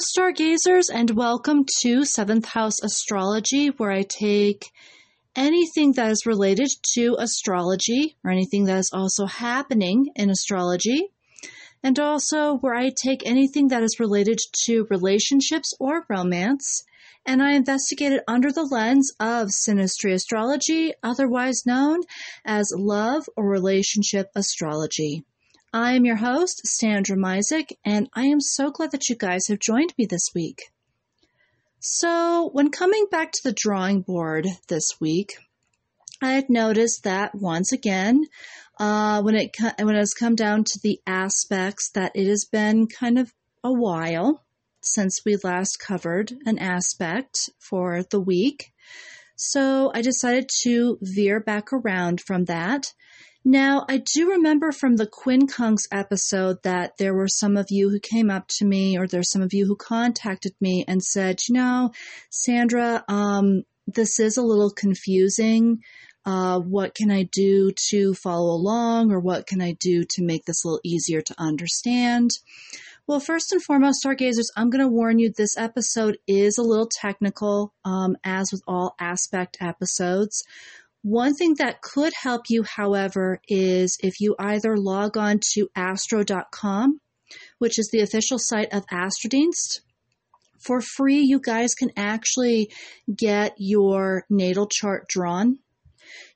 stargazers, and welcome to Seventh House Astrology, where I take anything that is related to astrology or anything that is also happening in astrology, and also where I take anything that is related to relationships or romance, and I investigate it under the lens of synastry astrology, otherwise known as love or relationship astrology. I am your host, Sandra Misek, and I am so glad that you guys have joined me this week. So, when coming back to the drawing board this week, I had noticed that once again, uh, when it when it has come down to the aspects, that it has been kind of a while since we last covered an aspect for the week. So I decided to veer back around from that now, I do remember from the Quincunx episode that there were some of you who came up to me, or there's some of you who contacted me and said, you know, Sandra, um, this is a little confusing. Uh, what can I do to follow along, or what can I do to make this a little easier to understand? Well, first and foremost, stargazers, I'm going to warn you this episode is a little technical, um, as with all aspect episodes. One thing that could help you, however, is if you either log on to astro.com, which is the official site of Astrodienst. For free, you guys can actually get your natal chart drawn.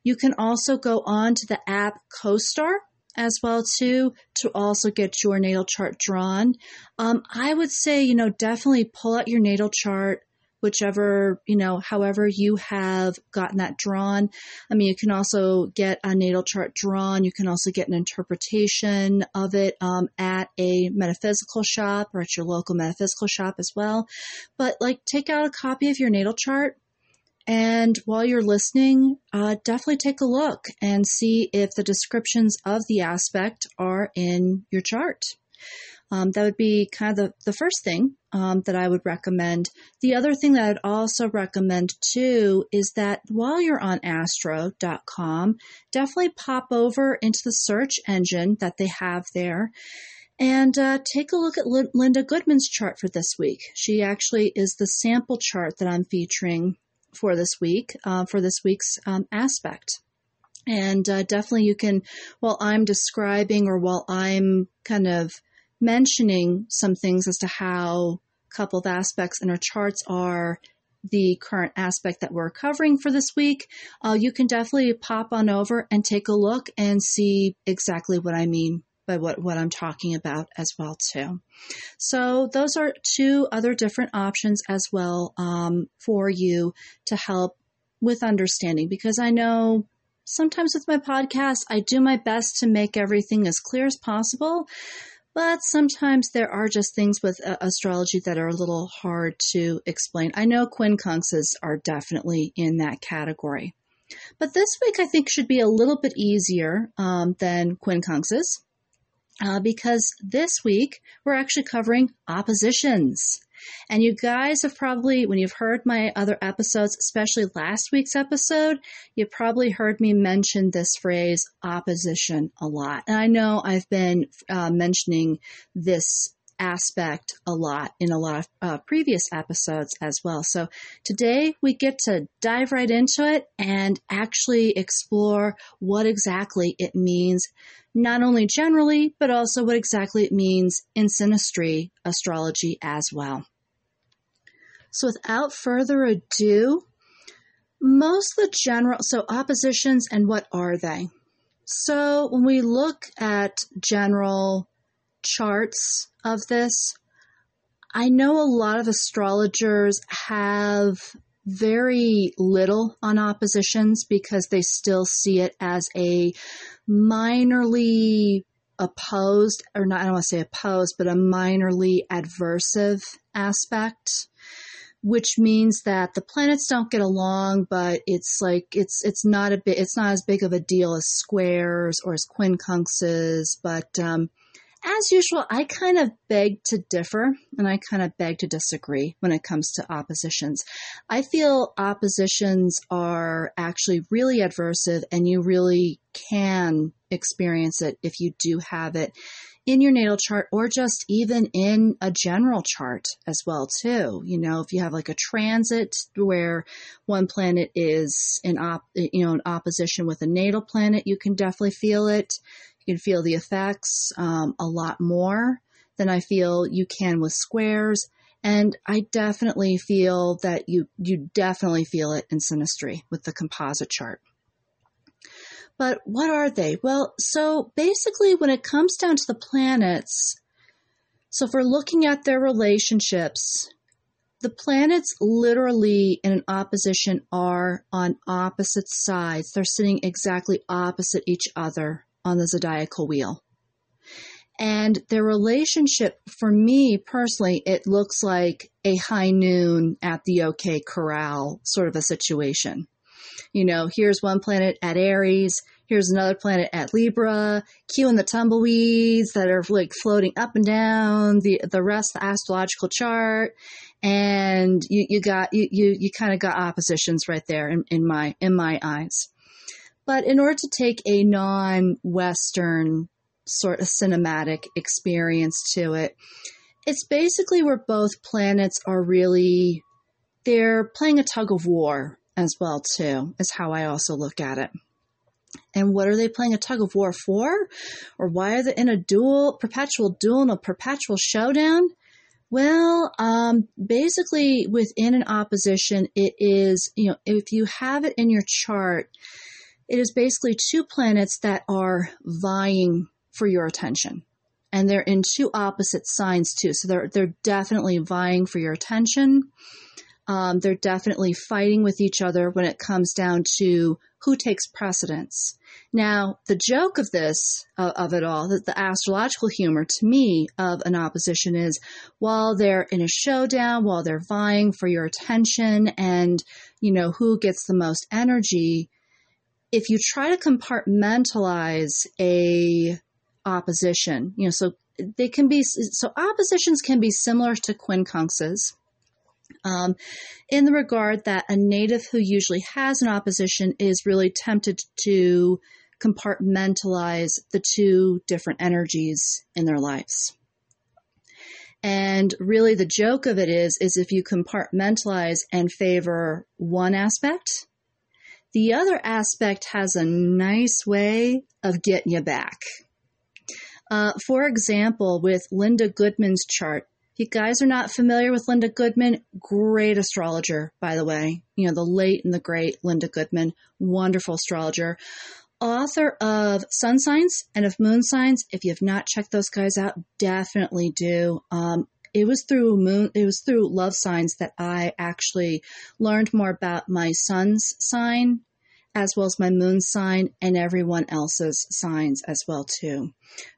You can also go on to the app CoStar as well too to also get your natal chart drawn. Um, I would say you know definitely pull out your natal chart whichever, you know, however you have gotten that drawn. I mean, you can also get a natal chart drawn. You can also get an interpretation of it um, at a metaphysical shop or at your local metaphysical shop as well. But like, take out a copy of your natal chart. And while you're listening, uh, definitely take a look and see if the descriptions of the aspect are in your chart. Um, that would be kind of the, the first thing um, that I would recommend. The other thing that I'd also recommend too is that while you're on astro.com, definitely pop over into the search engine that they have there and uh, take a look at Linda Goodman's chart for this week. She actually is the sample chart that I'm featuring for this week, uh, for this week's um, aspect. And uh, definitely you can, while I'm describing or while I'm kind of mentioning some things as to how couple of aspects in our charts are the current aspect that we're covering for this week, uh, you can definitely pop on over and take a look and see exactly what I mean by what, what I'm talking about as well too. So those are two other different options as well um, for you to help with understanding because I know sometimes with my podcast I do my best to make everything as clear as possible. But sometimes there are just things with uh, astrology that are a little hard to explain. I know quincunxes are definitely in that category. But this week I think should be a little bit easier um, than quincunxes uh, because this week we're actually covering oppositions. And you guys have probably, when you've heard my other episodes, especially last week's episode, you probably heard me mention this phrase opposition a lot. And I know I've been uh, mentioning this aspect a lot in a lot of uh, previous episodes as well. So today we get to dive right into it and actually explore what exactly it means, not only generally, but also what exactly it means in synastry astrology as well. So without further ado, most the general, so oppositions and what are they? So when we look at general charts of this, I know a lot of astrologers have very little on oppositions because they still see it as a minorly opposed, or not, I don't want to say opposed, but a minorly adversive aspect which means that the planets don't get along, but it's like it's it's not a bit it's not as big of a deal as squares or as quincunxes. But um, as usual, I kind of beg to differ, and I kind of beg to disagree when it comes to oppositions. I feel oppositions are actually really adversive, and you really can experience it if you do have it in your natal chart or just even in a general chart as well too. You know, if you have like a transit where one planet is in op, you know, in opposition with a natal planet, you can definitely feel it. You can feel the effects um, a lot more than I feel you can with squares. And I definitely feel that you, you definitely feel it in synastry with the composite chart. But what are they? Well, so basically, when it comes down to the planets, so if we're looking at their relationships, the planets literally in an opposition are on opposite sides. They're sitting exactly opposite each other on the zodiacal wheel. And their relationship, for me personally, it looks like a high noon at the OK Corral sort of a situation. You know, here's one planet at Aries, here's another planet at Libra, Q and the tumbleweeds that are like floating up and down the the rest of the astrological chart, and you, you got you you, you kind of got oppositions right there in, in my in my eyes. But in order to take a non-Western sort of cinematic experience to it, it's basically where both planets are really they're playing a tug of war as well too is how I also look at it. And what are they playing a tug of war for? Or why are they in a duel, perpetual duel and a perpetual showdown? Well, um, basically within an opposition, it is, you know, if you have it in your chart, it is basically two planets that are vying for your attention. And they're in two opposite signs too. So they're, they're definitely vying for your attention. Um, they're definitely fighting with each other when it comes down to who takes precedence. Now, the joke of this, uh, of it all, the, the astrological humor to me of an opposition is while they're in a showdown, while they're vying for your attention and, you know, who gets the most energy, if you try to compartmentalize a opposition, you know, so they can be, so oppositions can be similar to quincunxes um, in the regard that a native who usually has an opposition is really tempted to compartmentalize the two different energies in their lives. And really the joke of it is, is if you compartmentalize and favor one aspect, the other aspect has a nice way of getting you back. Uh, for example, with Linda Goodman's chart, you guys are not familiar with Linda Goodman, great astrologer, by the way. You know, the late and the great Linda Goodman, wonderful astrologer. Author of Sun Signs and of Moon Signs. If you have not checked those guys out, definitely do. Um, it was through moon it was through love signs that i actually learned more about my sun's sign as well as my moon sign and everyone else's signs as well too.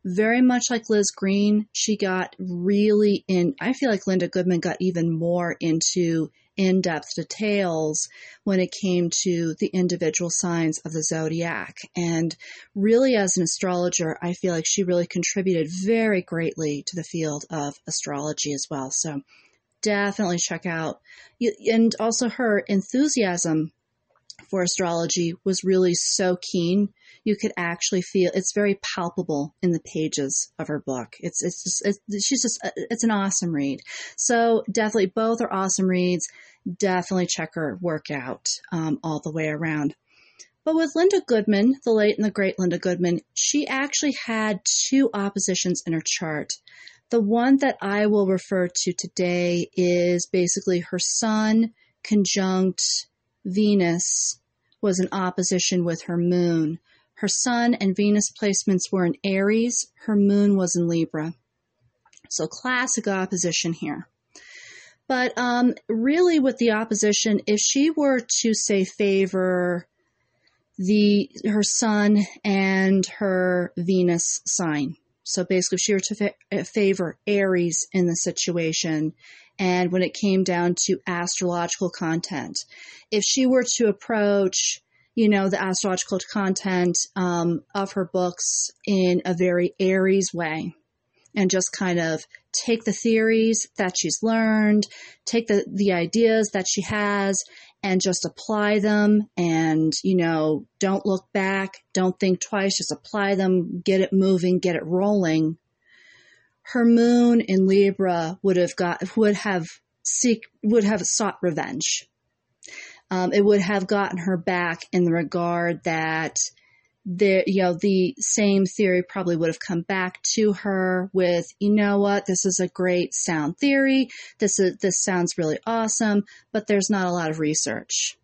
Very much like Liz Greene, she got really in I feel like Linda Goodman got even more into in-depth details when it came to the individual signs of the zodiac. And really as an astrologer, I feel like she really contributed very greatly to the field of astrology as well. So definitely check out and also her enthusiasm for astrology was really so keen. You could actually feel it's very palpable in the pages of her book. It's it's just it's, she's just it's an awesome read. So definitely both are awesome reads. Definitely check her work out um, all the way around. But with Linda Goodman, the late and the great Linda Goodman, she actually had two oppositions in her chart. The one that I will refer to today is basically her sun conjunct Venus was in opposition with her moon. Her Sun and Venus placements were in Aries, her moon was in Libra. So classic opposition here. But um, really, with the opposition, if she were to say favor the her Sun and her Venus sign, so basically, if she were to fa- favor Aries in the situation, and when it came down to astrological content. If she were to approach, you know, the astrological content um, of her books in a very Aries way, and just kind of take the theories that she's learned, take the, the ideas that she has, and just apply them and, you know, don't look back, don't think twice, just apply them, get it moving, get it rolling her moon in Libra would have got would have seek would have sought revenge. Um, it would have gotten her back in the regard that the you know the same theory probably would have come back to her with you know what this is a great sound theory this is this sounds really awesome but there's not a lot of research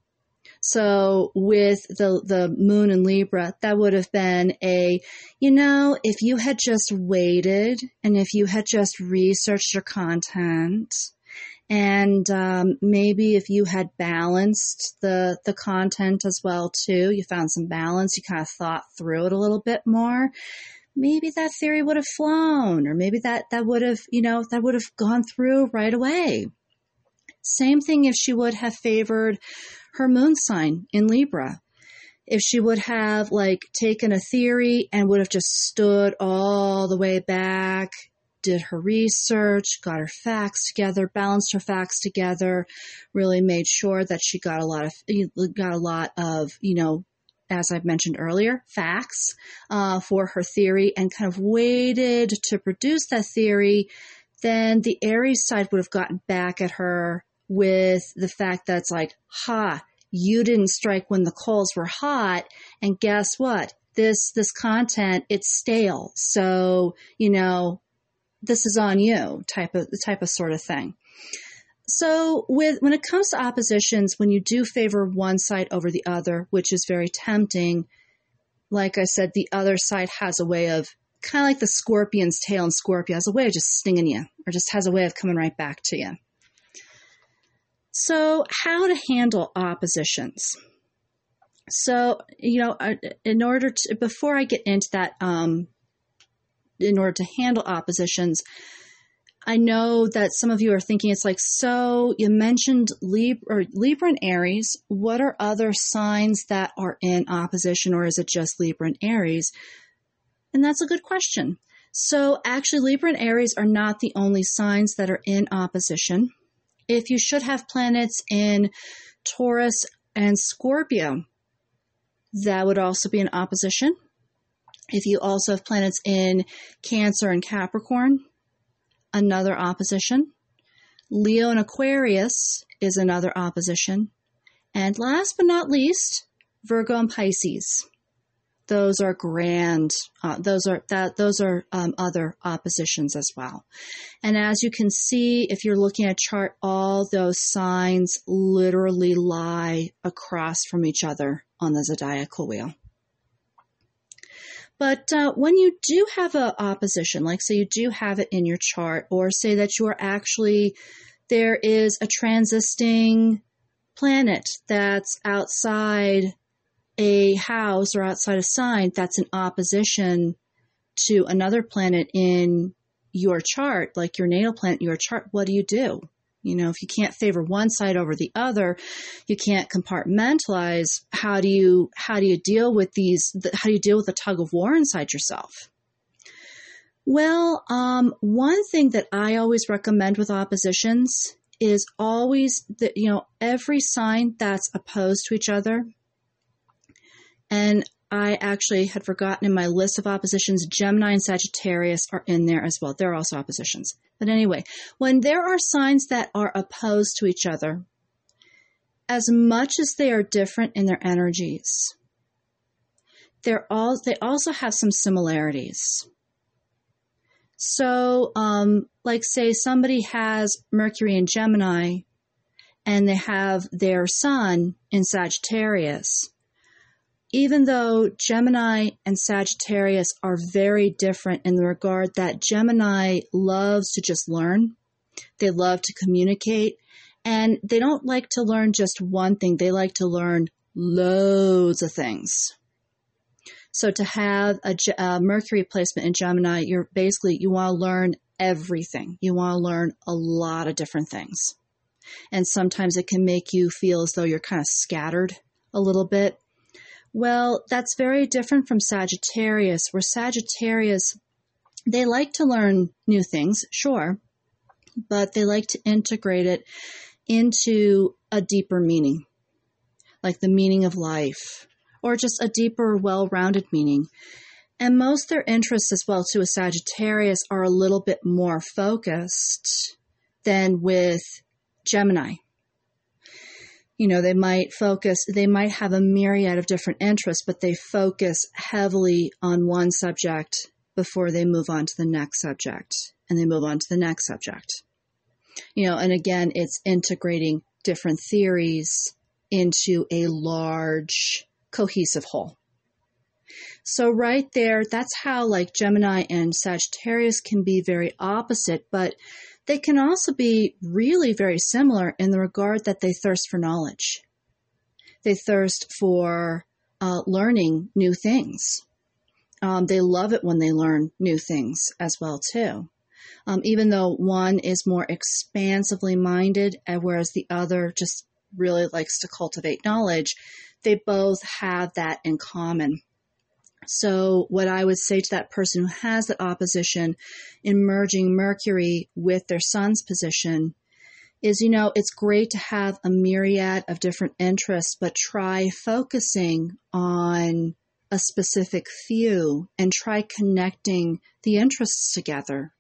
so with the the moon in libra that would have been a you know if you had just waited and if you had just researched your content and um, maybe if you had balanced the the content as well too, you found some balance, you kind of thought through it a little bit more. Maybe that theory would have flown, or maybe that that would have you know that would have gone through right away. Same thing if she would have favored her moon sign in Libra. If she would have like taken a theory and would have just stood all the way back did her research, got her facts together, balanced her facts together, really made sure that she got a lot of got a lot of you know as I've mentioned earlier, facts uh, for her theory and kind of waited to produce that theory, then the Aries side would have gotten back at her with the fact that's like, ha, you didn't strike when the coals were hot. And guess what? This, this content, it's stale. So, you know, this is on you type of type of sort of thing. So with when it comes to oppositions, when you do favor one side over the other, which is very tempting, like I said, the other side has a way of kind of like the scorpion's tail and Scorpio has a way of just stinging you, or just has a way of coming right back to you. So, how to handle oppositions? So, you know, in order to before I get into that um, in order to handle oppositions. I know that some of you are thinking it's like, so you mentioned Libra, or Libra and Aries. What are other signs that are in opposition, or is it just Libra and Aries? And that's a good question. So actually, Libra and Aries are not the only signs that are in opposition. If you should have planets in Taurus and Scorpio, that would also be an opposition. If you also have planets in Cancer and Capricorn, another opposition. Leo and Aquarius is another opposition. And last but not least, Virgo and Pisces. Those are grand. Uh, those are that. Those are um, other oppositions as well. And as you can see, if you're looking at chart, all those signs literally lie across from each other on the zodiacal wheel. But uh, when you do have an opposition, like say you do have it in your chart, or say that you are actually there is a transisting planet that's outside a house or outside a sign that's in opposition to another planet in your chart, like your natal planet, your chart, what do you do? You know, if you can't favor one side over the other, you can't compartmentalize. How do you how do you deal with these? How do you deal with the tug of war inside yourself? Well, um, one thing that I always recommend with oppositions is always that you know every sign that's opposed to each other. And I actually had forgotten in my list of oppositions, Gemini and Sagittarius are in there as well. They're also oppositions. But anyway, when there are signs that are opposed to each other, as much as they are different in their energies, they're all, they also have some similarities. So, um, like, say somebody has Mercury in Gemini and they have their sun in Sagittarius even though Gemini and Sagittarius are very different in the regard that Gemini loves to just learn, they love to communicate, and they don't like to learn just one thing, they like to learn loads of things. So to have a, a Mercury placement in Gemini, you're basically, you want to learn everything. You want to learn a lot of different things. And sometimes it can make you feel as though you're kind of scattered a little bit well, that's very different from Sagittarius, where Sagittarius, they like to learn new things, sure, but they like to integrate it into a deeper meaning, like the meaning of life, or just a deeper, well rounded meaning. And most their interests as well to a Sagittarius are a little bit more focused than with Gemini. You know, they might focus, they might have a myriad of different interests, but they focus heavily on one subject before they move on to the next subject and they move on to the next subject. You know, and again, it's integrating different theories into a large cohesive whole. So right there, that's how like Gemini and Sagittarius can be very opposite, but they can also be really very similar in the regard that they thirst for knowledge. They thirst for uh, learning new things. Um, they love it when they learn new things as well too. Um, even though one is more expansively minded, whereas the other just really likes to cultivate knowledge, they both have that in common. So, what I would say to that person who has that opposition in merging Mercury with their sun's position is you know, it's great to have a myriad of different interests, but try focusing on a specific few and try connecting the interests together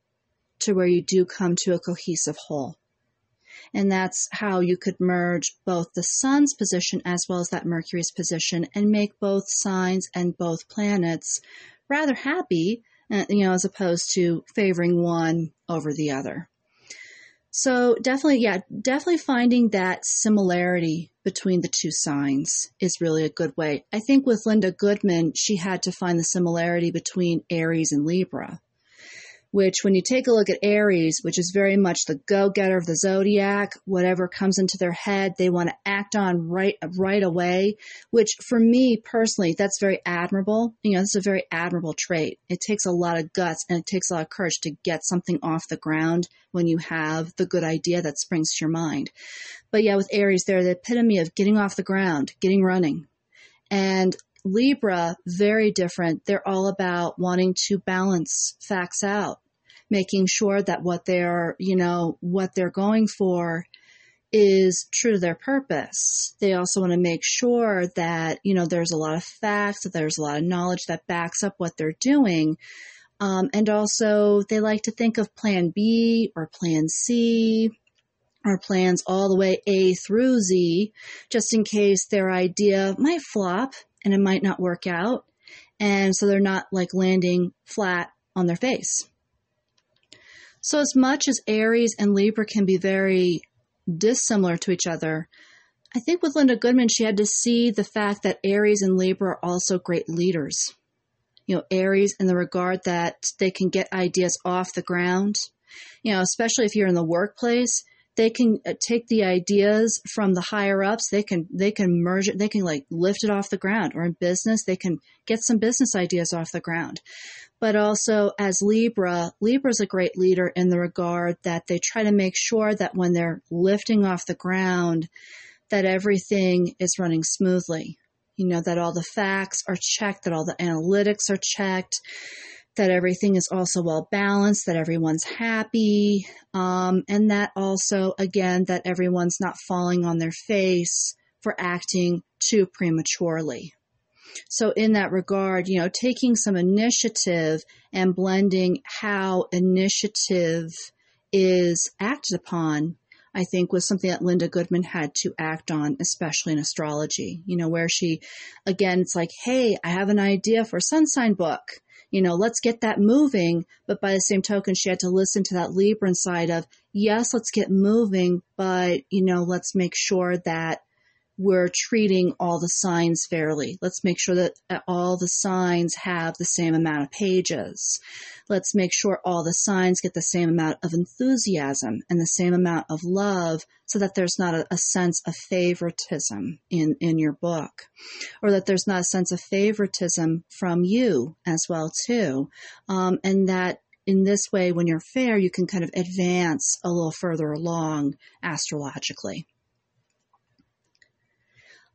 to where you do come to a cohesive whole. And that's how you could merge both the sun's position as well as that Mercury's position and make both signs and both planets rather happy, uh, you know, as opposed to favoring one over the other. So definitely, yeah, definitely finding that similarity between the two signs is really a good way. I think with Linda Goodman, she had to find the similarity between Aries and Libra which when you take a look at Aries, which is very much the go-getter of the zodiac, whatever comes into their head, they want to act on right right away, which for me personally, that's very admirable. You know, it's a very admirable trait. It takes a lot of guts and it takes a lot of courage to get something off the ground when you have the good idea that springs to your mind. But yeah, with Aries, they're the epitome of getting off the ground, getting running. And Libra, very different. They're all about wanting to balance facts out, making sure that what they're, you know, what they're going for is true to their purpose. They also want to make sure that, you know, there's a lot of facts, that there's a lot of knowledge that backs up what they're doing. Um, and also, they like to think of plan B or plan C or plans all the way A through Z, just in case their idea might flop and it might not work out. And so they're not like landing flat on their face. So, as much as Aries and Libra can be very dissimilar to each other, I think with Linda Goodman, she had to see the fact that Aries and Libra are also great leaders. You know, Aries in the regard that they can get ideas off the ground. You know, especially if you're in the workplace, they can uh, take the ideas from the higher ups they can they can merge it they can like lift it off the ground or in business they can get some business ideas off the ground but also as libra libra is a great leader in the regard that they try to make sure that when they're lifting off the ground that everything is running smoothly you know that all the facts are checked that all the analytics are checked that everything is also well balanced, that everyone's happy, um, and that also, again, that everyone's not falling on their face for acting too prematurely. So, in that regard, you know, taking some initiative and blending how initiative is acted upon, I think was something that Linda Goodman had to act on, especially in astrology. You know, where she, again, it's like, hey, I have an idea for a sun sign book you know, let's get that moving. But by the same token, she had to listen to that Libran side of, yes, let's get moving, but, you know, let's make sure that we're treating all the signs fairly. Let's make sure that all the signs have the same amount of pages. Let's make sure all the signs get the same amount of enthusiasm and the same amount of love so that there's not a, a sense of favoritism in, in your book or that there's not a sense of favoritism from you as well too. Um, and that in this way, when you're fair, you can kind of advance a little further along astrologically.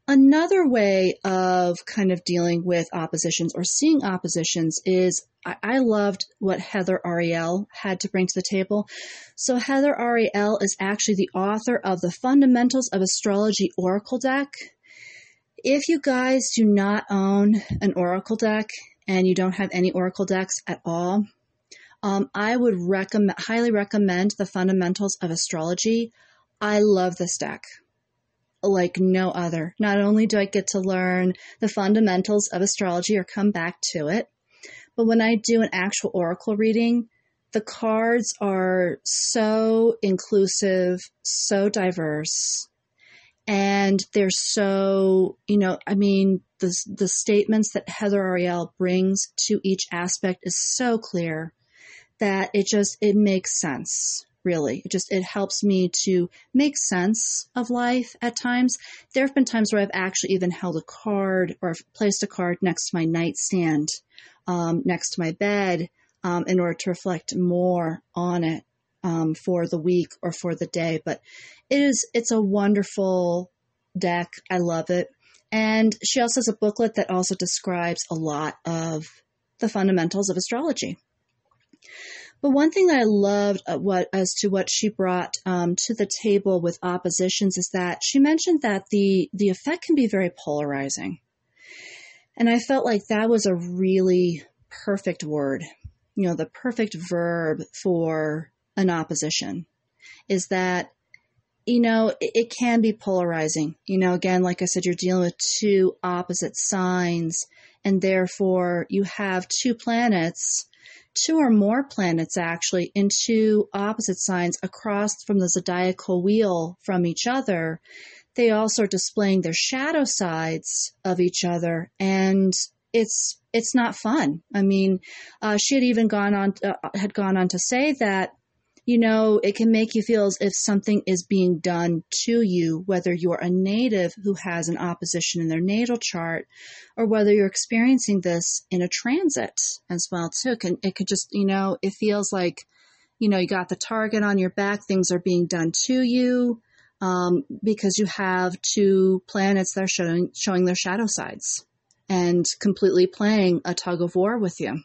Another way of kind of dealing with oppositions or seeing oppositions is I, loved what Heather Ariel had to bring to the table. So, Heather Ariel is actually the author of the Fundamentals of Astrology Oracle deck. If you guys do not own an Oracle deck and you don't have any Oracle decks at all, um, I would recommend, highly recommend the Fundamentals of Astrology. I love this deck like no other. Not only do I get to learn the fundamentals of astrology or come back to it, but when I do an actual oracle reading, the cards are so inclusive, so diverse, and they're so, you know, I mean, the, the statements that Heather Ariel brings to each aspect is so clear that it just, it makes sense really. It just it helps me to make sense of life at times. There have been times where I've actually even held a card or placed a card next to my nightstand, um, next to my bed, um, in order to reflect more on it um, for the week or for the day. But it is it's a wonderful deck. I love it. And she also has a booklet that also describes a lot of the fundamentals of astrology. But one thing that I loved uh, what as to what she brought um, to the table with oppositions is that she mentioned that the the effect can be very polarizing, and I felt like that was a really perfect word, you know, the perfect verb for an opposition, is that you know it, it can be polarizing. You know, again, like I said, you're dealing with two opposite signs, and therefore you have two planets two or more planets actually in two opposite signs across from the zodiacal wheel from each other, they also are displaying their shadow sides of each other, and it's it's not fun. I mean, uh, she had even gone on uh, had gone on to say that you know, it can make you feel as if something is being done to you, whether you're a native who has an opposition in their natal chart, or whether you're experiencing this in a transit as well too. It can it could just you know it feels like you know you got the target on your back, things are being done to you um, because you have two planets that are showing showing their shadow sides and completely playing a tug of war with you.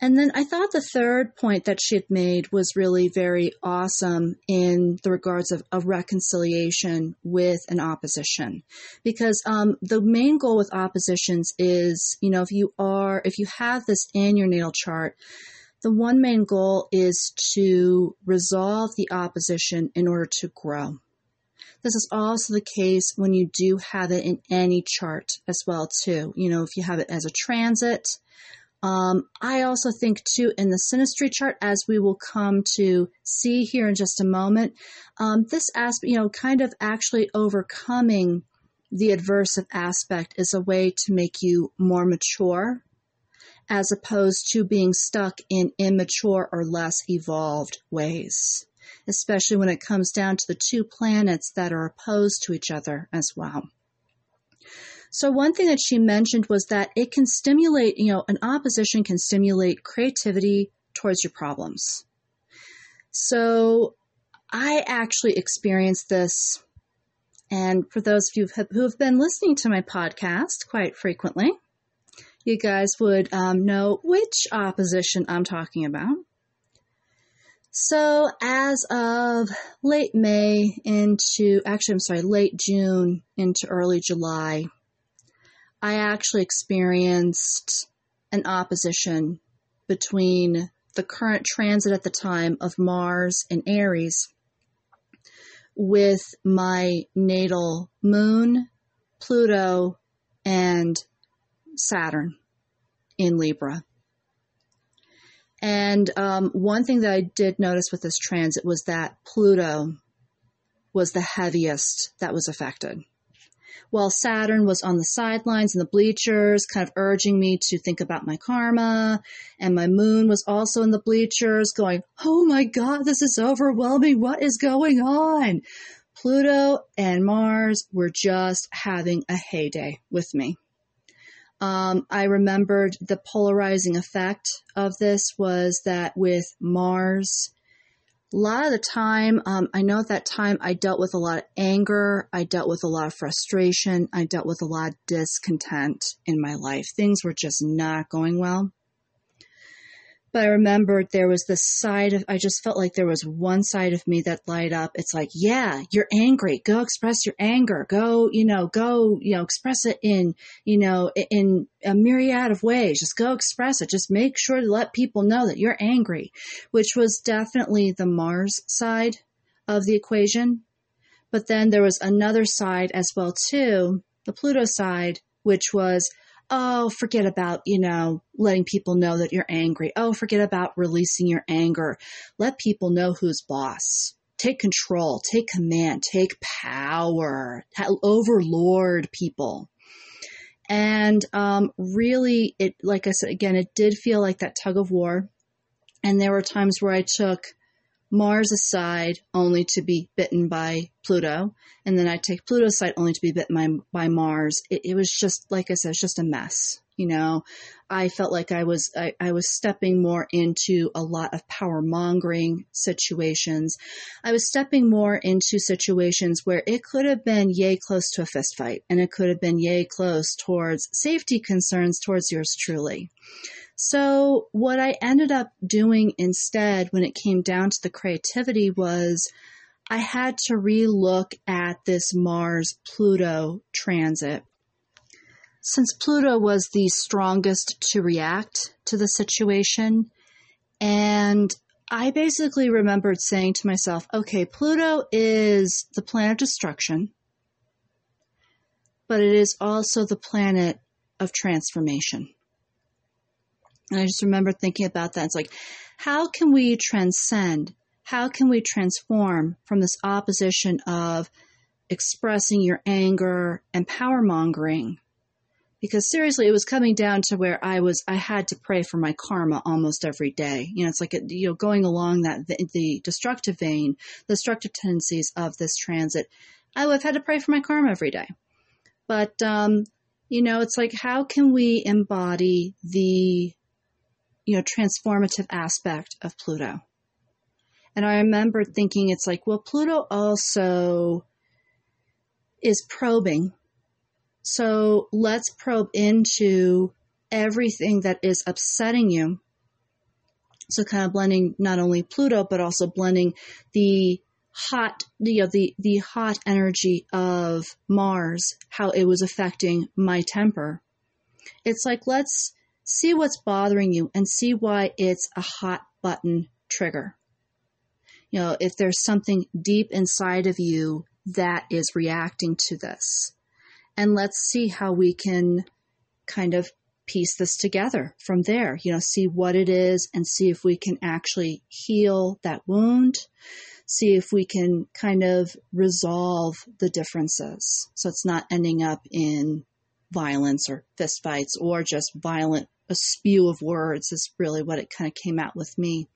And then I thought the third point that she had made was really very awesome in the regards of, of reconciliation with an opposition. Because um, the main goal with oppositions is, you know, if you are, if you have this in your natal chart, the one main goal is to resolve the opposition in order to grow. This is also the case when you do have it in any chart as well too. You know, if you have it as a transit, um, I also think too in the synastry chart, as we will come to see here in just a moment, um, this aspect, you know, kind of actually overcoming the adversive aspect is a way to make you more mature, as opposed to being stuck in immature or less evolved ways. Especially when it comes down to the two planets that are opposed to each other as well. So one thing that she mentioned was that it can stimulate, you know, an opposition can stimulate creativity towards your problems. So I actually experienced this. And for those of you who have been listening to my podcast quite frequently, you guys would um, know which opposition I'm talking about. So, as of late May into, actually, I'm sorry, late June into early July, I actually experienced an opposition between the current transit at the time of Mars and Aries with my natal moon, Pluto, and Saturn in Libra. And um, one thing that I did notice with this transit was that Pluto was the heaviest that was affected while Saturn was on the sidelines in the bleachers, kind of urging me to think about my karma. And my moon was also in the bleachers going, Oh my God, this is overwhelming. What is going on? Pluto and Mars were just having a heyday with me. Um, I remembered the polarizing effect of this was that with Mars, a lot of the time, um, I know at that time I dealt with a lot of anger, I dealt with a lot of frustration, I dealt with a lot of discontent in my life. Things were just not going well. But I remembered there was this side of, I just felt like there was one side of me that light up. It's like, yeah, you're angry. Go express your anger. Go, you know, go, you know, express it in, you know, in a myriad of ways. Just go express it. Just make sure to let people know that you're angry, which was definitely the Mars side of the equation. But then there was another side as well too, the Pluto side, which was, oh, forget about, you know, letting people know that you're angry. Oh, forget about releasing your anger. Let people know who's boss. Take control, take command, take power, overlord people. And um, really, it, like I said, again, it did feel like that tug of war. And there were times where I took Mars aside only to be bitten by Pluto, and then I take Pluto aside only to be bitten by, by Mars. It, it was just, like I said, it's just a mess. You know, I felt like I was I, I was stepping more into a lot of power mongering situations. I was stepping more into situations where it could have been yay close to a fist fight, and it could have been yay close towards safety concerns towards yours truly. So, what I ended up doing instead when it came down to the creativity was I had to relook at this Mars Pluto transit. Since Pluto was the strongest to react to the situation, and I basically remembered saying to myself, okay, Pluto is the planet of destruction, but it is also the planet of transformation. And I just remember thinking about that. It's like, how can we transcend? How can we transform from this opposition of expressing your anger and power mongering? Because seriously, it was coming down to where I was, I had to pray for my karma almost every day. You know, it's like, you know, going along that, the, the destructive vein, the destructive tendencies of this transit. I would have had to pray for my karma every day. But, um, you know, it's like, how can we embody the you know, transformative aspect of Pluto. And I remember thinking it's like, well, Pluto also is probing. So let's probe into everything that is upsetting you. So kind of blending not only Pluto, but also blending the hot, you know, the, the hot energy of Mars, how it was affecting my temper. It's like, let's see what's bothering you and see why it's a hot button trigger. You know, if there's something deep inside of you that is reacting to this. And let's see how we can kind of piece this together from there. You know, see what it is and see if we can actually heal that wound. See if we can kind of resolve the differences. So it's not ending up in violence or fistfights or just violent a spew of words is really what it kind of came out with me.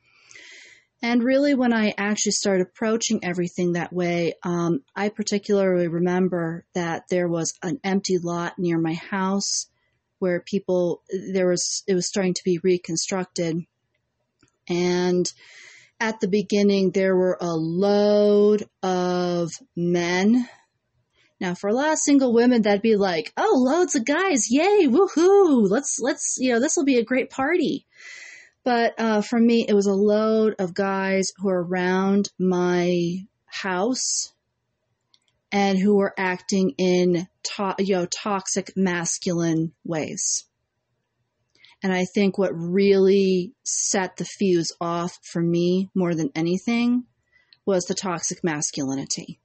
And really, when I actually started approaching everything that way, um, I particularly remember that there was an empty lot near my house where people, there was, it was starting to be reconstructed. And at the beginning, there were a load of men now, for a lot of single women, that'd be like, oh, loads of guys, yay, woohoo, let's, let's, you know, this will be a great party. But uh, for me, it was a load of guys who were around my house and who were acting in, to- you know, toxic masculine ways. And I think what really set the fuse off for me more than anything was the toxic masculinity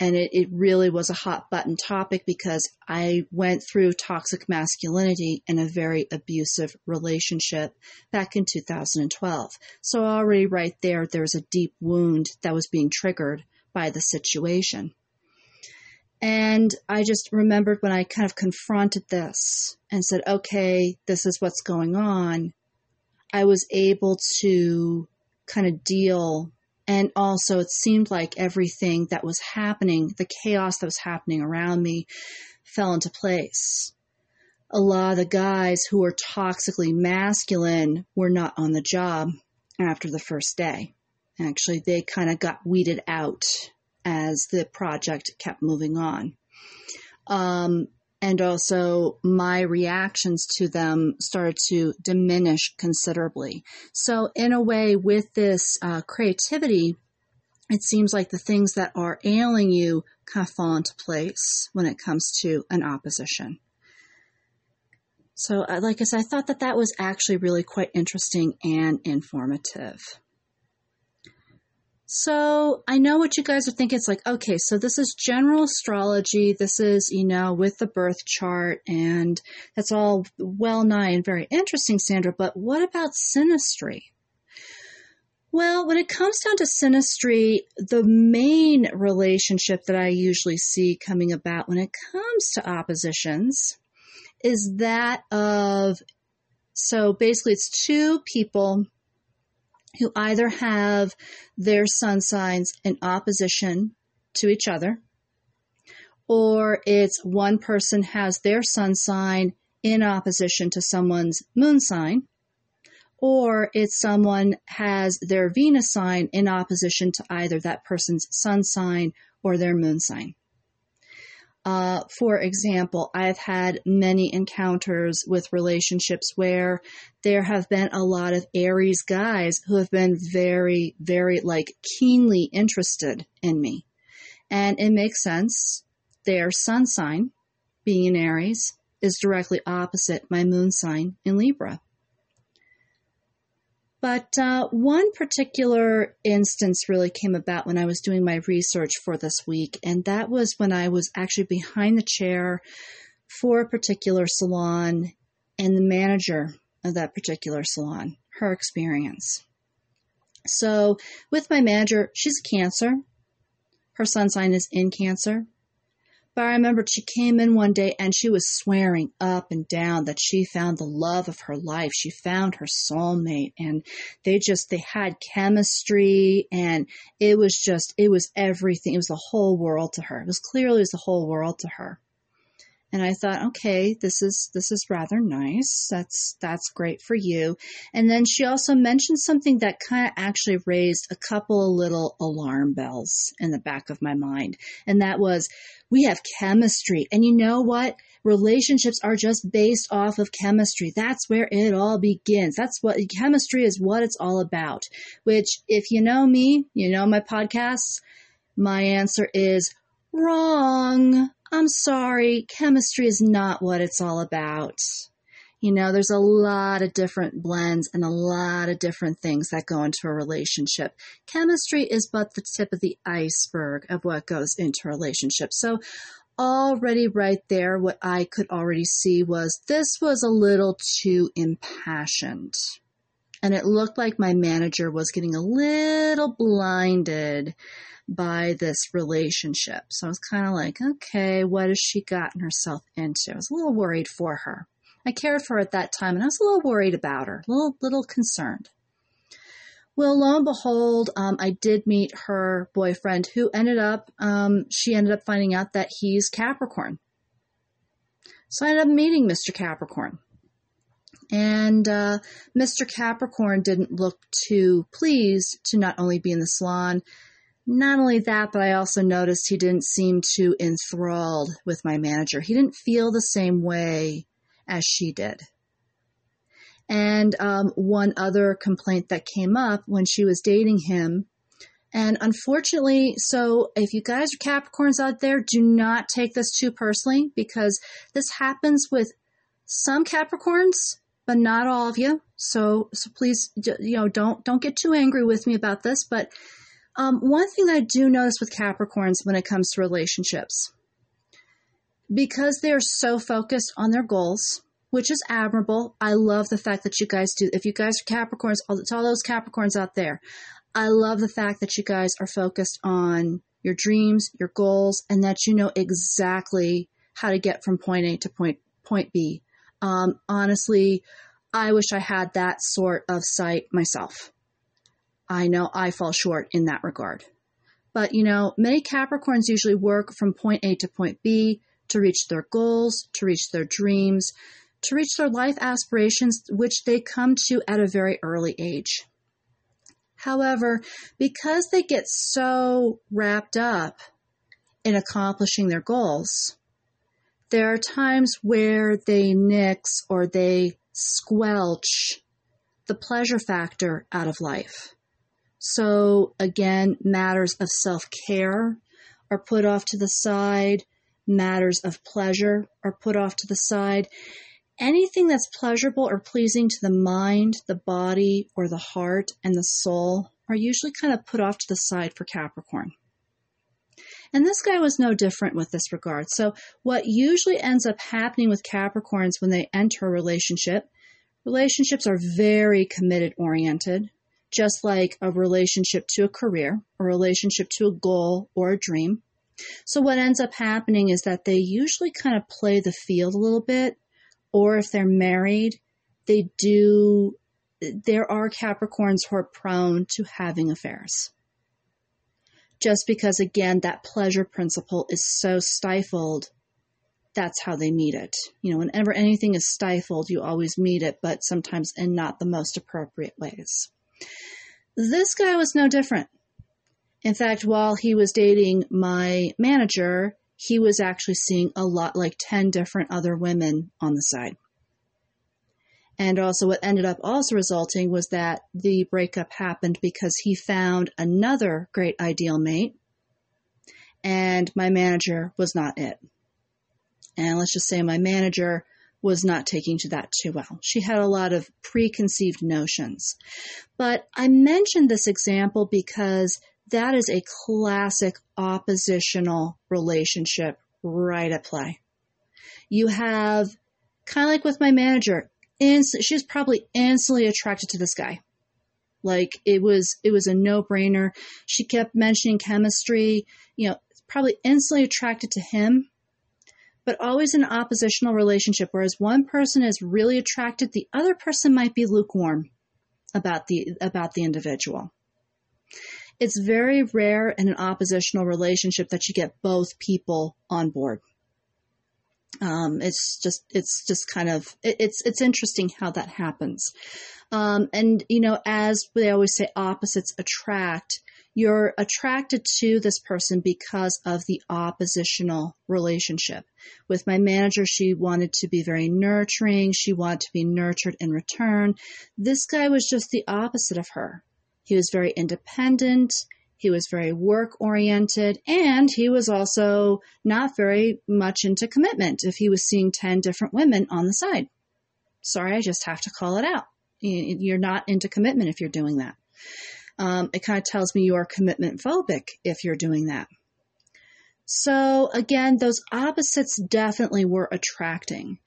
and it, it really was a hot button topic because I went through toxic masculinity in a very abusive relationship back in 2012. So already right there, there was a deep wound that was being triggered by the situation. And I just remembered when I kind of confronted this and said, okay, this is what's going on. I was able to kind of deal and also, it seemed like everything that was happening, the chaos that was happening around me, fell into place. A lot of the guys who were toxically masculine were not on the job after the first day. Actually, they kind of got weeded out as the project kept moving on. Um, and also my reactions to them started to diminish considerably. So, in a way, with this uh, creativity, it seems like the things that are ailing you kind of fall into place when it comes to an opposition. So, uh, like I said, I thought that that was actually really quite interesting and informative. So I know what you guys are thinking. It's like, okay, so this is general astrology. This is, you know, with the birth chart, and that's all well nigh and very interesting, Sandra. But what about synastry? Well, when it comes down to synastry, the main relationship that I usually see coming about when it comes to oppositions is that of, so basically it's two people who either have their sun signs in opposition to each other, or it's one person has their sun sign in opposition to someone's moon sign, or it's someone has their Venus sign in opposition to either that person's sun sign or their moon sign. Uh, for example, I've had many encounters with relationships where there have been a lot of Aries guys who have been very, very like keenly interested in me. And it makes sense. Their sun sign, being in Aries, is directly opposite my moon sign in Libra. But uh, one particular instance really came about when I was doing my research for this week, and that was when I was actually behind the chair for a particular salon and the manager of that particular salon, her experience. So, with my manager, she's a Cancer. Her sun sign is in Cancer. But I remember she came in one day and she was swearing up and down that she found the love of her life. She found her soulmate and they just, they had chemistry and it was just, it was everything. It was the whole world to her. It was clearly it was the whole world to her. And I thought, okay, this is this is rather nice. That's that's great for you. And then she also mentioned something that kind of actually raised a couple of little alarm bells in the back of my mind. And that was we have chemistry. And you know what? Relationships are just based off of chemistry. That's where it all begins. That's what chemistry is what it's all about. Which if you know me, you know my podcasts, my answer is wrong. I'm sorry, chemistry is not what it's all about. You know, there's a lot of different blends and a lot of different things that go into a relationship. Chemistry is but the tip of the iceberg of what goes into a relationship. So, already right there, what I could already see was this was a little too impassioned. And it looked like my manager was getting a little blinded by this relationship. So I was kind of like, okay, what has she gotten herself into? I was a little worried for her. I cared for her at that time and I was a little worried about her, a little, little concerned. Well, lo and behold, um, I did meet her boyfriend who ended up, um, she ended up finding out that he's Capricorn. So I ended up meeting Mr. Capricorn. And uh, Mr. Capricorn didn't look too pleased to not only be in the salon, not only that, but I also noticed he didn't seem too enthralled with my manager. He didn't feel the same way as she did. And um, one other complaint that came up when she was dating him, and unfortunately, so if you guys are Capricorns out there, do not take this too personally because this happens with some Capricorns, but not all of you. So, so please, you know, don't don't get too angry with me about this, but um, one thing I do notice with Capricorns when it comes to relationships, because they're so focused on their goals, which is admirable. I love the fact that you guys do. If you guys are Capricorns, all, to all those Capricorns out there, I love the fact that you guys are focused on your dreams, your goals, and that you know exactly how to get from point A to point point B. Um, honestly, I wish I had that sort of sight myself. I know I fall short in that regard. But, you know, many Capricorns usually work from point A to point B to reach their goals, to reach their dreams, to reach their life aspirations, which they come to at a very early age. However, because they get so wrapped up in accomplishing their goals, There are times where they nix or they squelch the pleasure factor out of life. So, again, matters of self care are put off to the side, matters of pleasure are put off to the side. Anything that's pleasurable or pleasing to the mind, the body, or the heart and the soul are usually kind of put off to the side for Capricorn. And this guy was no different with this regard. So, what usually ends up happening with Capricorns when they enter a relationship, relationships are very committed oriented, just like a relationship to a career, a relationship to a goal or a dream. So, what ends up happening is that they usually kind of play the field a little bit, or if they're married, they do. There are Capricorns who are prone to having affairs just because, again, that pleasure principle is so stifled. That's how they meet it. You know, whenever anything is stifled, you always meet it, but sometimes in not the most appropriate ways. This guy was no different. In fact, while he was dating my manager, he was actually seeing a lot like 10 different other women on the side. And also, what ended up also resulting was that the breakup happened because he found another great ideal mate, and my manager was not it. And let's just say my manager was not taking to that too well. She had a lot of preconceived notions. But I mentioned this example because that is a classic oppositional relationship right at play. You have kind of like with my manager, inst- she was probably instantly attracted to this guy. Like it was, it was a no brainer. She kept mentioning chemistry, you know, probably instantly attracted to him, but always an oppositional relationship. Whereas one person is really attracted, the other person might be lukewarm about the, about the individual. It's very rare in an oppositional relationship that you get both people on board. Um, it's just it's just kind of it, it's it's interesting how that happens. Um, and you know, as they always say, opposites attract. You're attracted to this person because of the oppositional relationship. With my manager, she wanted to be very nurturing. She wanted to be nurtured in return. This guy was just the opposite of her. He was very independent. He was very work oriented and he was also not very much into commitment if he was seeing 10 different women on the side. Sorry, I just have to call it out. You're not into commitment if you're doing that. Um, it kind of tells me you're commitment phobic if you're doing that. So again, those opposites definitely were attracting.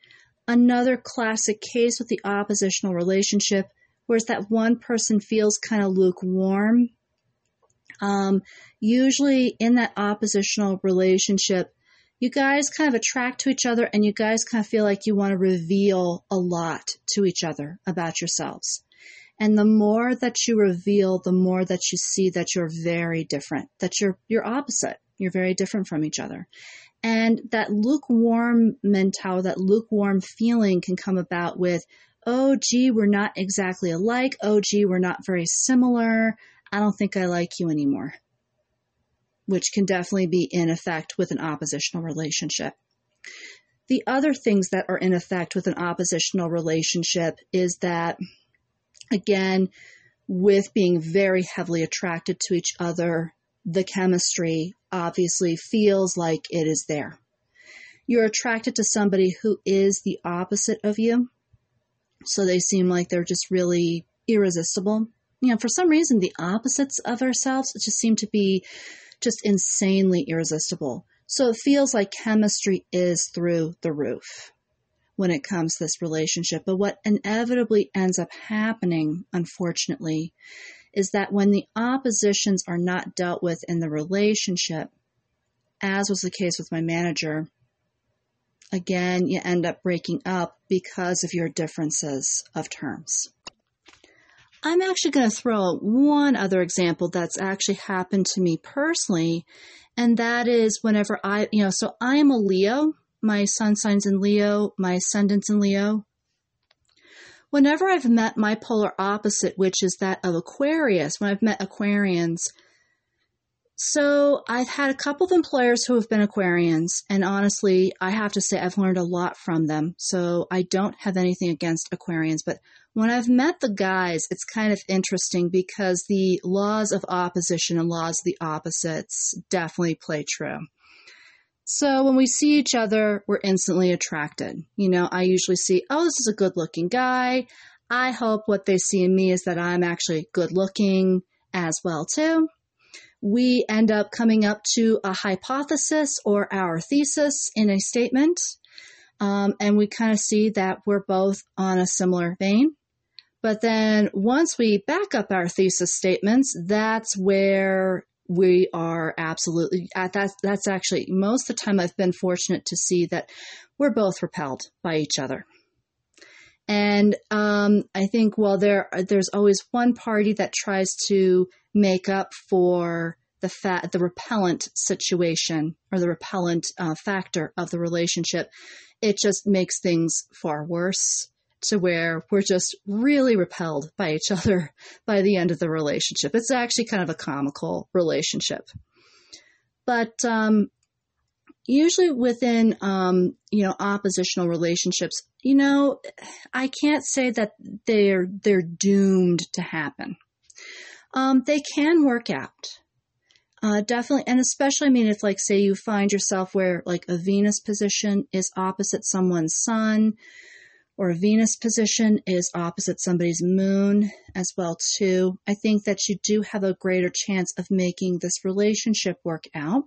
Another classic case with the oppositional relationship whereas that one person feels kind of lukewarm um, usually in that oppositional relationship, you guys kind of attract to each other and you guys kind of feel like you want to reveal a lot to each other about yourselves. And the more that you reveal, the more that you see that you're very different, that you're, you're opposite. You're very different from each other. And that lukewarm mentality, that lukewarm feeling can come about with, oh, gee, we're not exactly alike. Oh, gee, we're not very similar. I don't think I like you anymore, which can definitely be in effect with an oppositional relationship. The other things that are in effect with an oppositional relationship is that, again, with being very heavily attracted to each other, the chemistry obviously feels like it is there. You're attracted to somebody who is the opposite of you, so they seem like they're just really irresistible you know, for some reason, the opposites of ourselves just seem to be just insanely irresistible. So it feels like chemistry is through the roof when it comes to this relationship. But what inevitably ends up happening, unfortunately, is that when the oppositions are not dealt with in the relationship, as was the case with my manager, again, you end up breaking up because of your differences of terms. I'm actually going to throw one other example that's actually happened to me personally, and that is whenever I, you know, so I am a Leo. My sun signs in Leo, my ascendant's in Leo. Whenever I've met my polar opposite, which is that of Aquarius, when I've met Aquarians, So I've had a couple of employers who have been Aquarians, and honestly, I have to say I've learned a lot from them. So I don't have anything against Aquarians, but when I've met the guys, it's kind of interesting because the laws of opposition and laws of the opposites definitely play true. So when we see each other, we're instantly attracted. You know, I usually see, oh, this is a good looking guy. I hope what they see in me is that I'm actually good looking as well too. We end up coming up to a hypothesis or our thesis in a statement. Um, and we kind of see that we're both on a similar vein. But then once we back up our thesis statements, that's where we are absolutely at that that's actually most of the time I've been fortunate to see that we're both repelled by each other. And um, I think while there there's always one party that tries to make up for the fa- the repellent situation or the repellent uh, factor of the relationship, it just makes things far worse to where we're just really repelled by each other by the end of the relationship. It's actually kind of a comical relationship. But um, usually within um, you know oppositional relationships, you know, I can't say that they're they're doomed to happen. Um, they can work out. Uh, definitely, and especially, I mean, if like say you find yourself where like a Venus position is opposite someone's sun, or a Venus position is opposite somebody's moon as well too. I think that you do have a greater chance of making this relationship work out.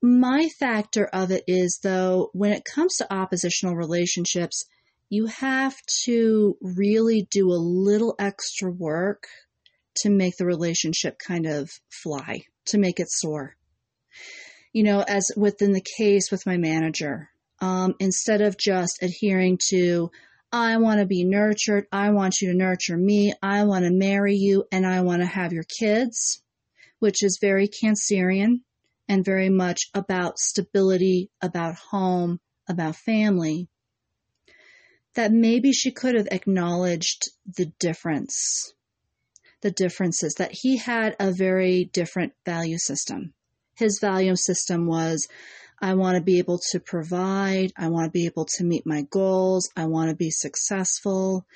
My factor of it is though, when it comes to oppositional relationships, you have to really do a little extra work to make the relationship kind of fly, to make it soar. You know, as within the case with my manager, um, instead of just adhering to, I want to be nurtured, I want you to nurture me, I want to marry you, and I want to have your kids, which is very Cancerian and very much about stability, about home, about family. That maybe she could have acknowledged the difference, the differences, that he had a very different value system. His value system was, I want to be able to provide. I want to be able to meet my goals. I want to be successful.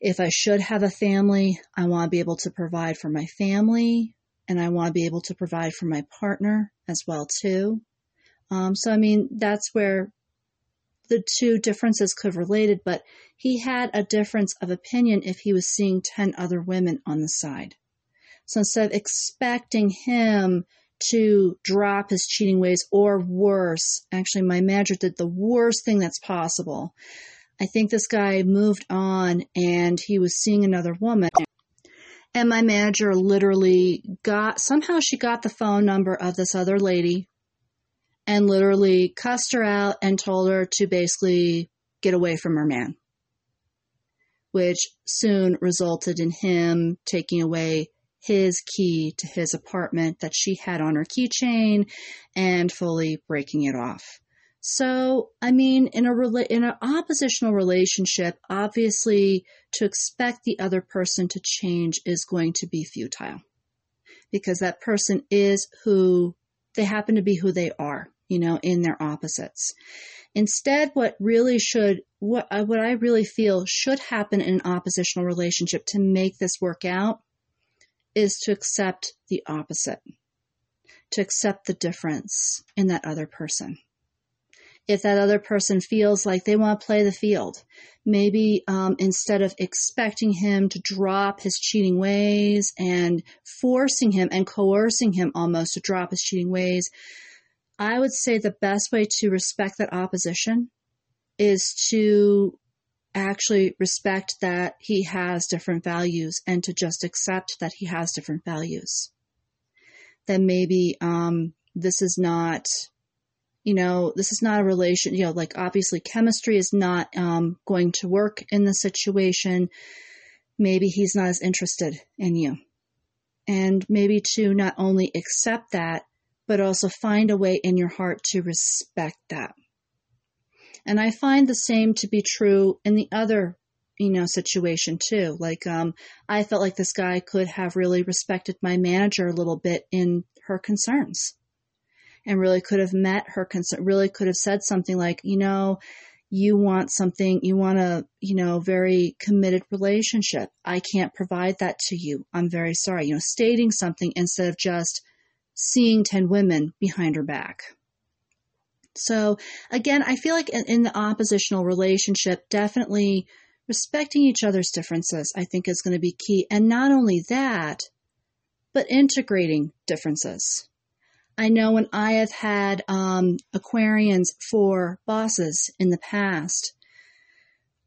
If I should have a family, I want to be able to provide for my family and I want to be able to provide for my partner as well too. Um, so I mean, that's where the two differences could have related, but he had a difference of opinion if he was seeing 10 other women on the side. So instead of expecting him to drop his cheating ways or worse. Actually, my manager did the worst thing that's possible. I think this guy moved on and he was seeing another woman. And my manager literally got, somehow she got the phone number of this other lady and literally cussed her out and told her to basically get away from her man, which soon resulted in him taking away his key to his apartment that she had on her keychain and fully breaking it off. So, I mean, in a rela- in an oppositional relationship, obviously to expect the other person to change is going to be futile because that person is who they happen to be who they are, you know, in their opposites. Instead, what really should, what, uh, what I really feel should happen in an oppositional relationship to make this work out is to accept the opposite, to accept the difference in that other person. If that other person feels like they want to play the field, maybe um, instead of expecting him to drop his cheating ways and forcing him and coercing him almost to drop his cheating ways, I would say the best way to respect that opposition is to actually respect that he has different values and to just accept that he has different values. Then maybe um, this is not, you know, this is not a relation, you know, like obviously chemistry is not um, going to work in the situation. Maybe he's not as interested in you. And maybe to not only accept that, but also find a way in your heart to respect that. And I find the same to be true in the other, you know, situation too. Like, um, I felt like this guy could have really respected my manager a little bit in her concerns and really could have met her concern, really could have said something like, you know, you want something, you want a, you know, very committed relationship. I can't provide that to you. I'm very sorry. You know, stating something instead of just seeing 10 women behind her back. So again, I feel like in, in the oppositional relationship, definitely respecting each other's differences, I think is going to be key. And not only that, but integrating differences. I know when I have had um, Aquarians for bosses in the past,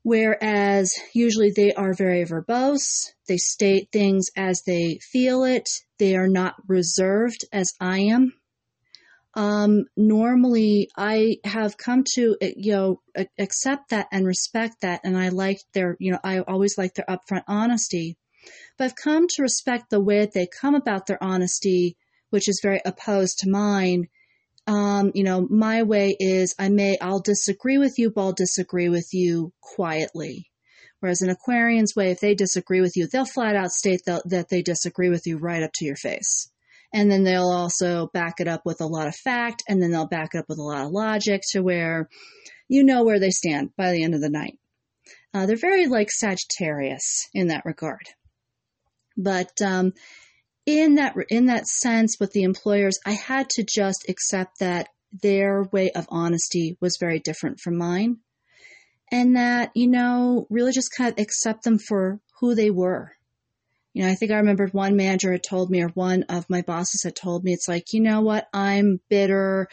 whereas usually they are very verbose, they state things as they feel it, they are not reserved as I am. Um, normally, I have come to you know accept that and respect that, and I like their you know I always like their upfront honesty, but I've come to respect the way that they come about their honesty which is very opposed to mine. Um, you know, my way is I may, I'll disagree with you, but I'll disagree with you quietly. Whereas an Aquarian's way, if they disagree with you, they'll flat out state that, that they disagree with you right up to your face. And then they'll also back it up with a lot of fact, and then they'll back it up with a lot of logic to where you know where they stand by the end of the night. Uh, they're very like Sagittarius in that regard. But um, in that in that sense with the employers, I had to just accept that their way of honesty was very different from mine. And that, you know, really just kind of accept them for who they were. You know, I think I remembered one manager had told me, or one of my bosses had told me, it's like, you know what, I'm bitter.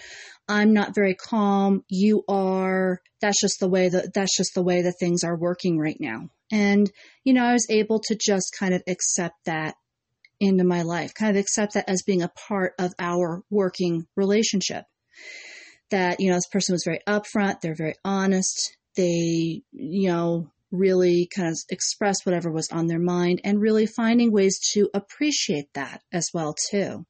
I'm not very calm. You are. That's just the way that, that's just the way that things are working right now. And, you know, I was able to just kind of accept that into my life, kind of accept that as being a part of our working relationship. That, you know, this person was very upfront, they're very honest, they, you know, really kind of express whatever was on their mind and really finding ways to appreciate that as well too.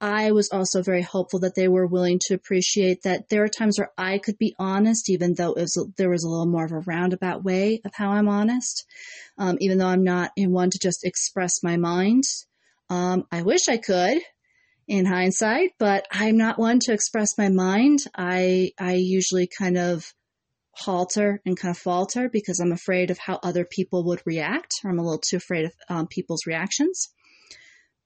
I was also very hopeful that they were willing to appreciate that there are times where I could be honest, even though was, there was a little more of a roundabout way of how I'm honest. Um, even though I'm not in one to just express my mind, um, I wish I could in hindsight, but I'm not one to express my mind. I, I usually kind of halter and kind of falter because I'm afraid of how other people would react, or I'm a little too afraid of um, people's reactions.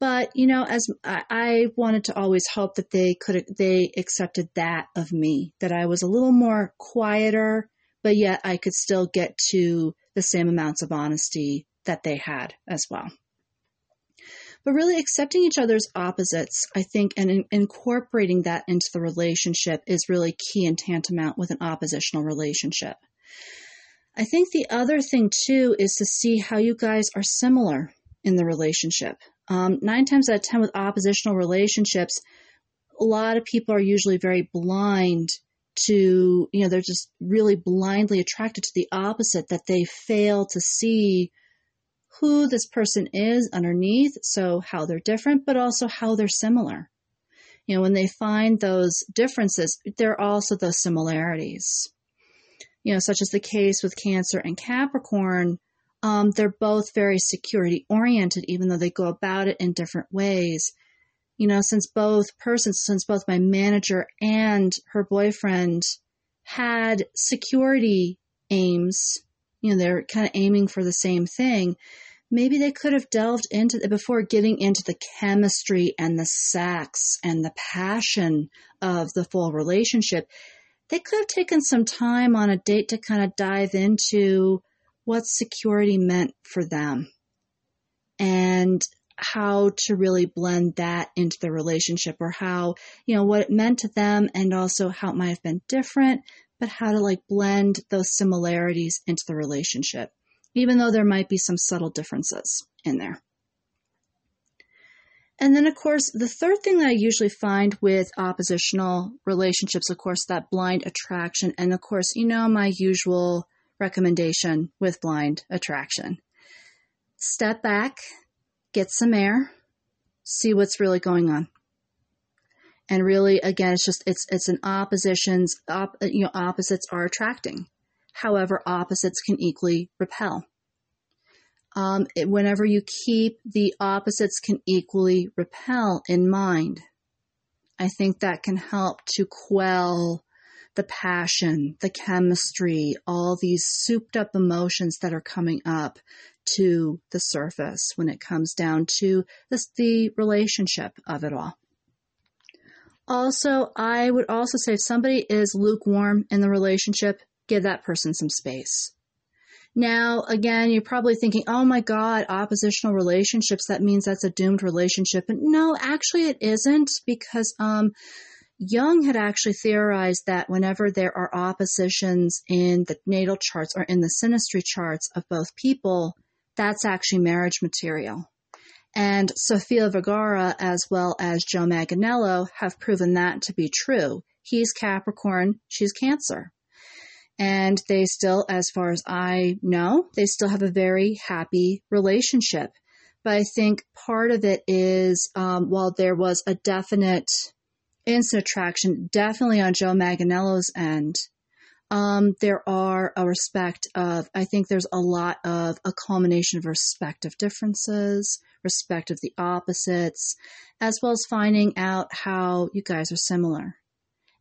But you know, as I, I wanted to always hope that they could, they accepted that of me, that I was a little more quieter, but yet I could still get to the same amounts of honesty that they had as well but really accepting each other's opposites, I think, and in, incorporating that into the relationship is really key and tantamount with an oppositional relationship. I think the other thing too is to see how you guys are similar in the relationship. Um, nine times out of ten with oppositional relationships, a lot of people are usually very blind to, you know, they're just really blindly attracted to the opposite that they fail to see who this person is underneath, so how they're different, but also how they're similar. You know, when they find those differences, there are also those similarities. You know, such as the case with Cancer and Capricorn, um, they're both very security oriented, even though they go about it in different ways. You know, since both persons, since both my manager and her boyfriend had security aims, you know, they're kind of aiming for the same thing maybe they could have delved into it before getting into the chemistry and the sex and the passion of the full relationship. They could have taken some time on a date to kind of dive into what security meant for them and how to really blend that into the relationship or how, you know, what it meant to them and also how it might have been different, but how to like blend those similarities into the relationship even though there might be some subtle differences in there. And then, of course, the third thing that I usually find with oppositional relationships, of course, that blind attraction. And of course, you know, my usual recommendation with blind attraction step back, get some air, see what's really going on. And really, again, it's just, it's, it's an oppositions, op, you know, opposites are attracting. However, opposites can equally repel. Um, whenever you keep the opposites can equally repel in mind, I think that can help to quell the passion, the chemistry, all these souped up emotions that are coming up to the surface when it comes down to this, the relationship of it all. Also, I would also say if somebody is lukewarm in the relationship, give that person some space. Now, again, you're probably thinking, oh my God, oppositional relationships, that means that's a doomed relationship. But no, actually, it isn't because um, Jung had actually theorized that whenever there are oppositions in the natal charts or in the synastry charts of both people, that's actually marriage material. And Sofia Vergara, as well as Joe Manganiello, have proven that to be true. He's Capricorn, she's Cancer. And they still, as far as I know, they still have a very happy relationship. But I think part of it is um, while there was a definite instant attraction, definitely on Joe Manganiello's end, um, there are a respect of, I think there's a lot of a culmination of respect of differences, respect of the opposites, as well as finding out how you guys are similar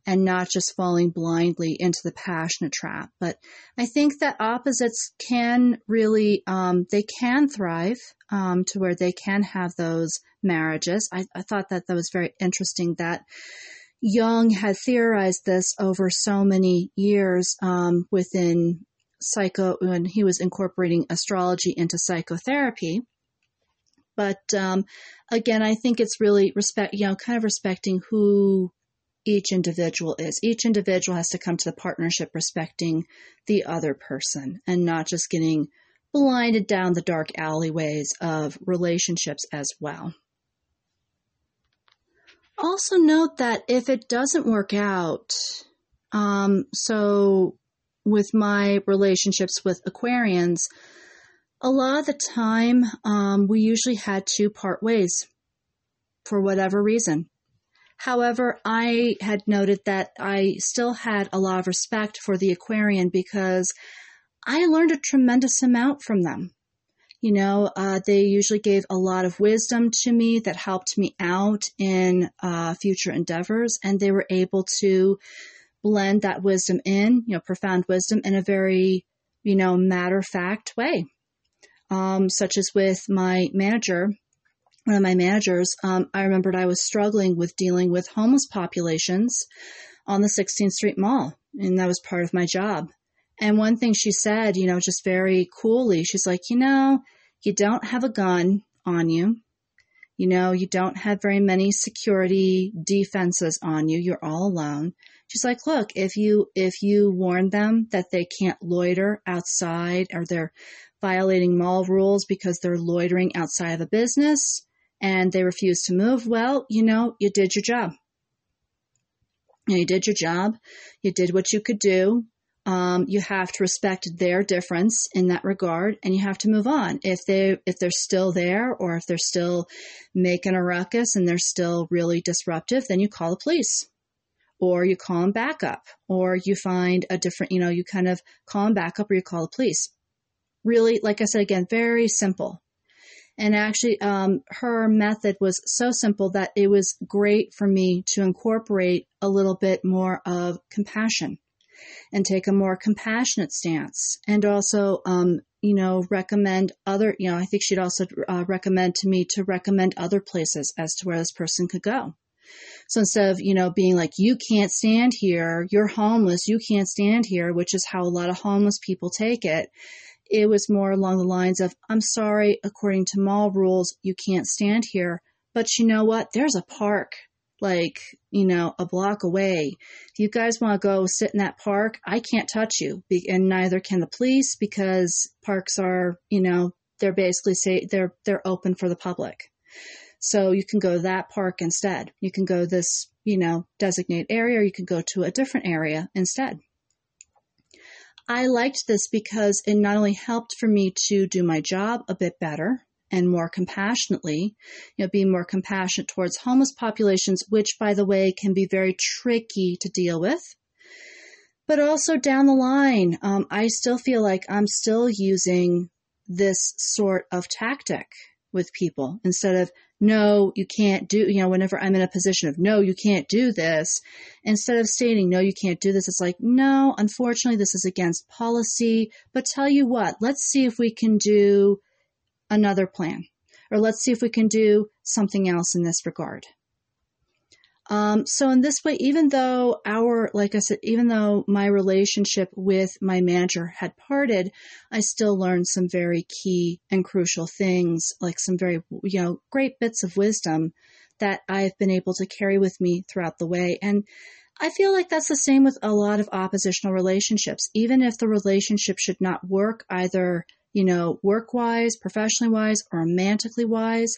and not just falling blindly into the passionate trap. But I think that opposites can really, um, they can thrive um, to where they can have those marriages. I, I thought that that was very interesting that Jung had theorized this over so many years um, within psycho when he was incorporating astrology into psychotherapy. But um, again, I think it's really respect, you know, kind of respecting who each individual is. Each individual has to come to the partnership respecting the other person and not just getting blinded down the dark alleyways of relationships as well. Also, note that if it doesn't work out, um, so with my relationships with Aquarians, a lot of the time um, we usually had to part ways for whatever reason. However, I had noted that I still had a lot of respect for the Aquarian because I learned a tremendous amount from them. You know, uh, they usually gave a lot of wisdom to me that helped me out in uh, future endeavors, and they were able to blend that wisdom in, you know, profound wisdom in a very, you know, matter of fact way. Um, such as with my manager, one of my managers, um, I remembered I was struggling with dealing with homeless populations on the 16th Street Mall, and that was part of my job. And one thing she said, you know, just very coolly, she's like, you know, you don't have a gun on you. You know, you don't have very many security defenses on you. You're all alone. She's like, look, if you, if you warn them that they can't loiter outside or they're violating mall rules because they're loitering outside of a business and they refuse to move, well, you know, you did your job. You did your job. You did what you could do um, you have to respect their difference in that regard and you have to move on if they if they're still there or if they're still making a ruckus and they're still really disruptive then you call the police or you call them back up or you find a different you know you kind of call them back up or you call the police really like i said again very simple and actually um, her method was so simple that it was great for me to incorporate a little bit more of compassion and take a more compassionate stance and also um, you know recommend other you know i think she'd also uh, recommend to me to recommend other places as to where this person could go. So instead of you know being like you can't stand here. You're homeless. You can't stand here which is how a lot of homeless people take it it was more along the lines of i'm sorry according to mall rules you can't stand here but you know what there's a park like, you know, a block away. If you guys want to go sit in that park, I can't touch you. And neither can the police because parks are, you know, they're basically say they're, they're open for the public. So you can go to that park instead. You can go this, you know, designated area or you can go to a different area instead. I liked this because it not only helped for me to do my job a bit better, and more compassionately, you know, being more compassionate towards homeless populations, which, by the way, can be very tricky to deal with. But also down the line, um, I still feel like I'm still using this sort of tactic with people instead of no, you can't do, you know, whenever I'm in a position of, no, you can't do this, instead of stating, no, you can't do this, it's like, no, unfortunately, this is against policy, but tell you what, let's see if we can do another plan, or let's see if we can do something else in this regard. Um, so in this way, even though our, like I said, even though my relationship with my manager had parted, I still learned some very key and crucial things, like some very, you know, great bits of wisdom that I've been able to carry with me throughout the way. And I feel like that's the same with a lot of oppositional relationships. Even if the relationship should not work either, you know, work wise, professionally wise, or romantically wise,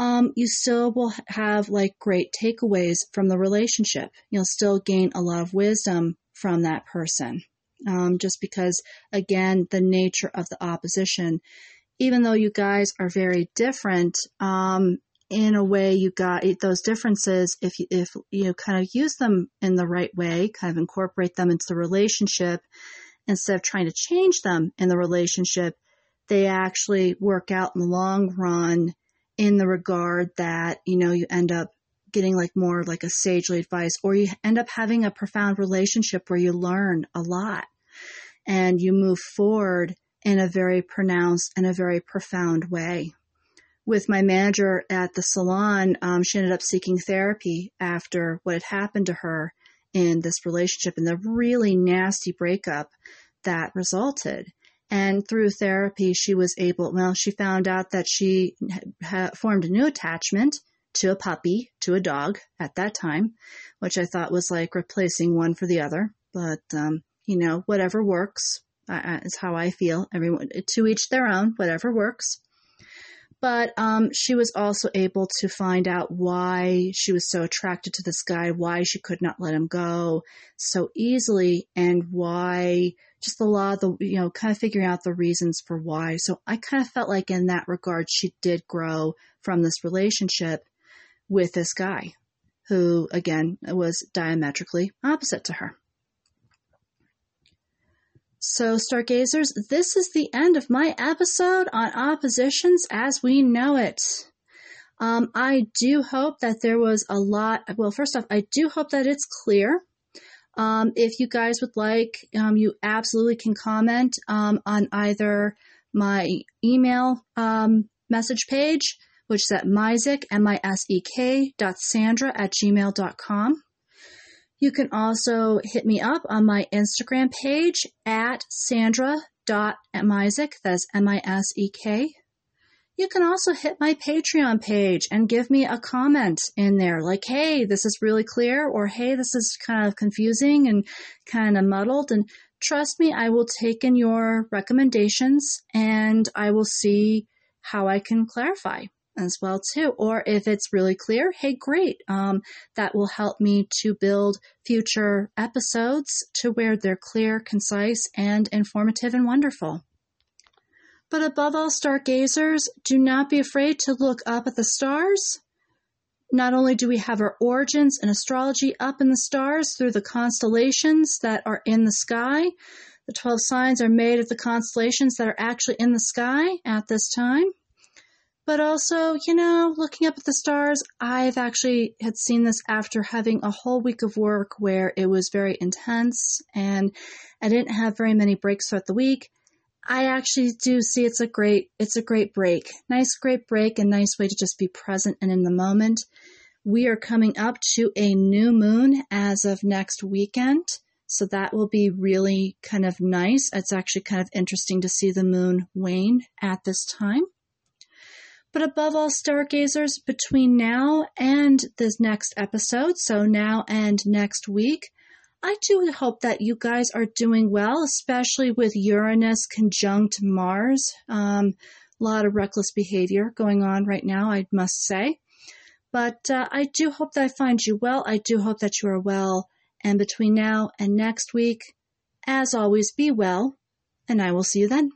um, you still will have like great takeaways from the relationship. You'll still gain a lot of wisdom from that person. Um, just because, again, the nature of the opposition, even though you guys are very different, um, in a way you got those differences if you, if you kind of use them in the right way, kind of incorporate them into the relationship instead of trying to change them in the relationship, they actually work out in the long run in the regard that, you know, you end up getting like more like a sagely advice or you end up having a profound relationship where you learn a lot and you move forward in a very pronounced and a very profound way. With my manager at the salon, um, she ended up seeking therapy after what had happened to her in this relationship and the really nasty breakup that resulted. And through therapy, she was able, well, she found out that she had formed a new attachment to a puppy, to a dog at that time, which I thought was like replacing one for the other. But, um, you know, whatever works uh, is how I feel. Everyone, to each their own, whatever works. But um, she was also able to find out why she was so attracted to this guy, why she could not let him go so easily, and why just a lot of the, you know, kind of figuring out the reasons for why. So I kind of felt like in that regard, she did grow from this relationship with this guy who, again, was diametrically opposite to her. So, stargazers, this is the end of my episode on oppositions as we know it. Um, I do hope that there was a lot. Well, first off, I do hope that it's clear um, if you guys would like, um, you absolutely can comment um, on either my email um, message page, which is at misek, M-I-S-E-K dot Sandra at gmail.com. You can also hit me up on my Instagram page at sandra.misek, that's M-I-S-E-K you can also hit my Patreon page and give me a comment in there like, hey, this is really clear, or hey, this is kind of confusing and kind of muddled. And trust me, I will take in your recommendations and I will see how I can clarify as well too. Or if it's really clear, hey, great. Um, that will help me to build future episodes to where they're clear, concise, and informative and wonderful. But above all, stargazers, do not be afraid to look up at the stars. Not only do we have our origins in astrology up in the stars through the constellations that are in the sky, the 12 signs are made of the constellations that are actually in the sky at this time. But also, you know, looking up at the stars, I've actually had seen this after having a whole week of work where it was very intense and I didn't have very many breaks throughout the week. I actually do see it's a great it's a great break. Nice great break and nice way to just be present and in the moment. We are coming up to a new moon as of next weekend. So that will be really kind of nice. It's actually kind of interesting to see the moon wane at this time. But above all, stargazers, between now and this next episode, so now and next week, I do hope that you guys are doing well, especially with Uranus conjunct Mars. Um, a lot of reckless behavior going on right now, I must say. But uh, I do hope that I find you well. I do hope that you are well. And between now and next week, as always, be well, and I will see you then.